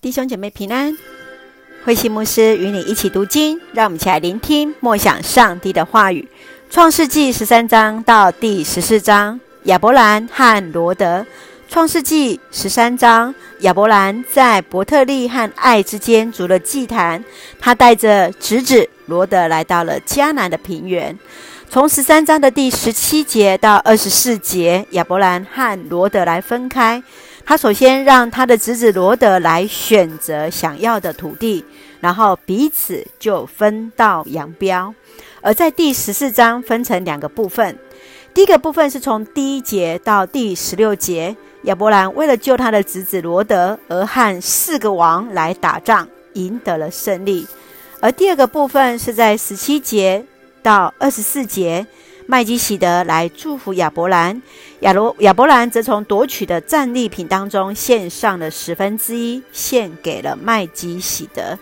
弟兄姐妹平安，慧馨牧师与你一起读经，让我们一起来聆听默想上帝的话语。创世纪十三章到第十四章，亚伯兰和罗德。创世纪十三章，亚伯兰在伯特利和爱之间筑了祭坛，他带着侄子罗德来到了迦南的平原。从十三章的第十七节到二十四节，亚伯兰和罗德来分开。他首先让他的侄子罗德来选择想要的土地，然后彼此就分道扬镳。而在第十四章分成两个部分，第一个部分是从第一节到第十六节，亚伯兰为了救他的侄子罗德而和四个王来打仗，赢得了胜利；而第二个部分是在十七节到二十四节。麦基洗德来祝福亚伯兰，亚罗亚伯兰则从夺取的战利品当中献上了十分之一，献给了麦基洗德。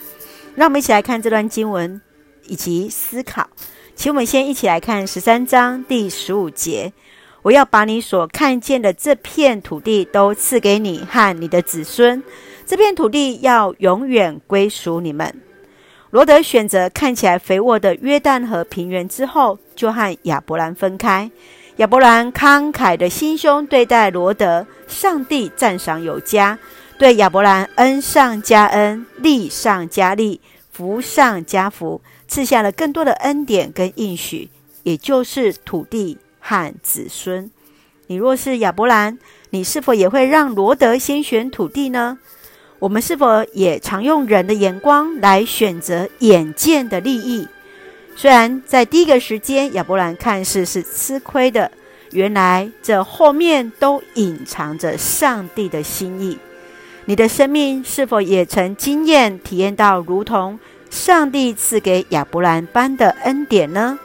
让我们一起来看这段经文以及思考。请我们先一起来看十三章第十五节：我要把你所看见的这片土地都赐给你和你的子孙，这片土地要永远归属你们。罗德选择看起来肥沃的约旦河平原之后，就和亚伯兰分开。亚伯兰慷慨的心胸对待罗德，上帝赞赏有加，对亚伯兰恩上加恩，利上加利，福上加福，赐下了更多的恩典跟应许，也就是土地和子孙。你若是亚伯兰，你是否也会让罗德先选土地呢？我们是否也常用人的眼光来选择眼见的利益？虽然在第一个时间，亚伯兰看似是吃亏的，原来这后面都隐藏着上帝的心意。你的生命是否也曾经验体验到，如同上帝赐给亚伯兰般的恩典呢？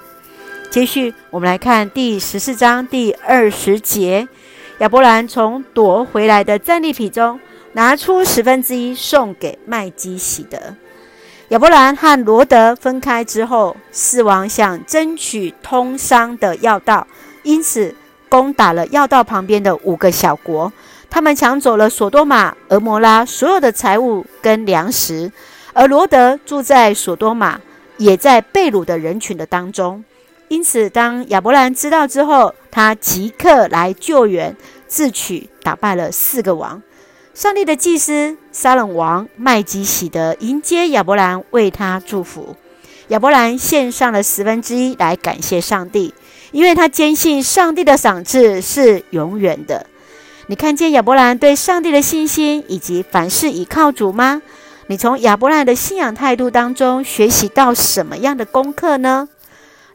接续，我们来看第十四章第二十节，亚伯兰从夺回来的战利品中。拿出十分之一送给麦基洗德。亚伯兰和罗德分开之后，四王想争取通商的要道，因此攻打了要道旁边的五个小国。他们抢走了所多玛、俄摩拉所有的财物跟粮食，而罗德住在所多玛，也在被掳的人群的当中。因此，当亚伯兰知道之后，他即刻来救援，自取打败了四个王。上帝的祭司沙冷王麦基洗德迎接亚伯兰，为他祝福。亚伯兰献上了十分之一来感谢上帝，因为他坚信上帝的赏赐是永远的。你看见亚伯兰对上帝的信心，以及凡事倚靠主吗？你从亚伯兰的信仰态度当中学习到什么样的功课呢？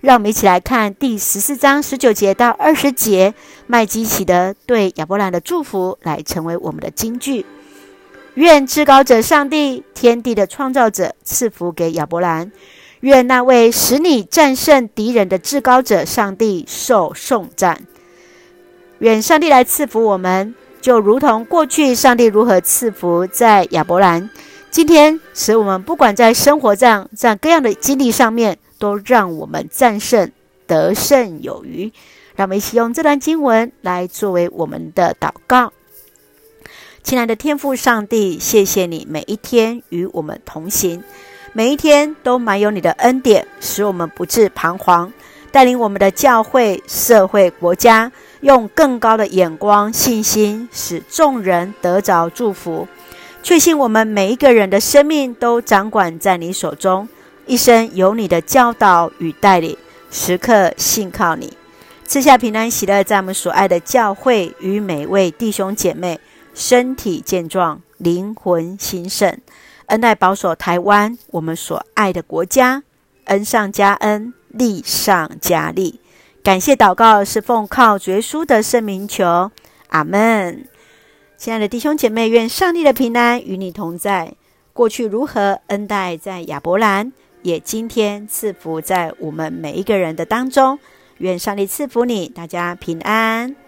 让我们一起来看第十四章十九节到二十节，麦基洗德对亚伯兰的祝福，来成为我们的金句。愿至高者上帝，天地的创造者赐福给亚伯兰。愿那位使你战胜敌人的至高者上帝受颂赞。愿上帝来赐福我们，就如同过去上帝如何赐福在亚伯兰，今天使我们不管在生活上在各样的经历上面。都让我们战胜，得胜有余。让我们一起用这段经文来作为我们的祷告。亲爱的天父上帝，谢谢你每一天与我们同行，每一天都满有你的恩典，使我们不致彷徨。带领我们的教会、社会、国家，用更高的眼光、信心，使众人得着祝福。确信我们每一个人的生命都掌管在你手中。一生有你的教导与带领，时刻信靠你，赐下平安喜乐，在我们所爱的教会与每位弟兄姐妹身体健壮，灵魂兴盛，恩待保守台湾，我们所爱的国家，恩上加恩，利上加利。感谢祷告是奉靠主耶稣的圣名求，阿门。亲爱的弟兄姐妹，愿上帝的平安与你同在。过去如何恩待在亚伯兰，也今天赐福在我们每一个人的当中，愿上帝赐福你，大家平安。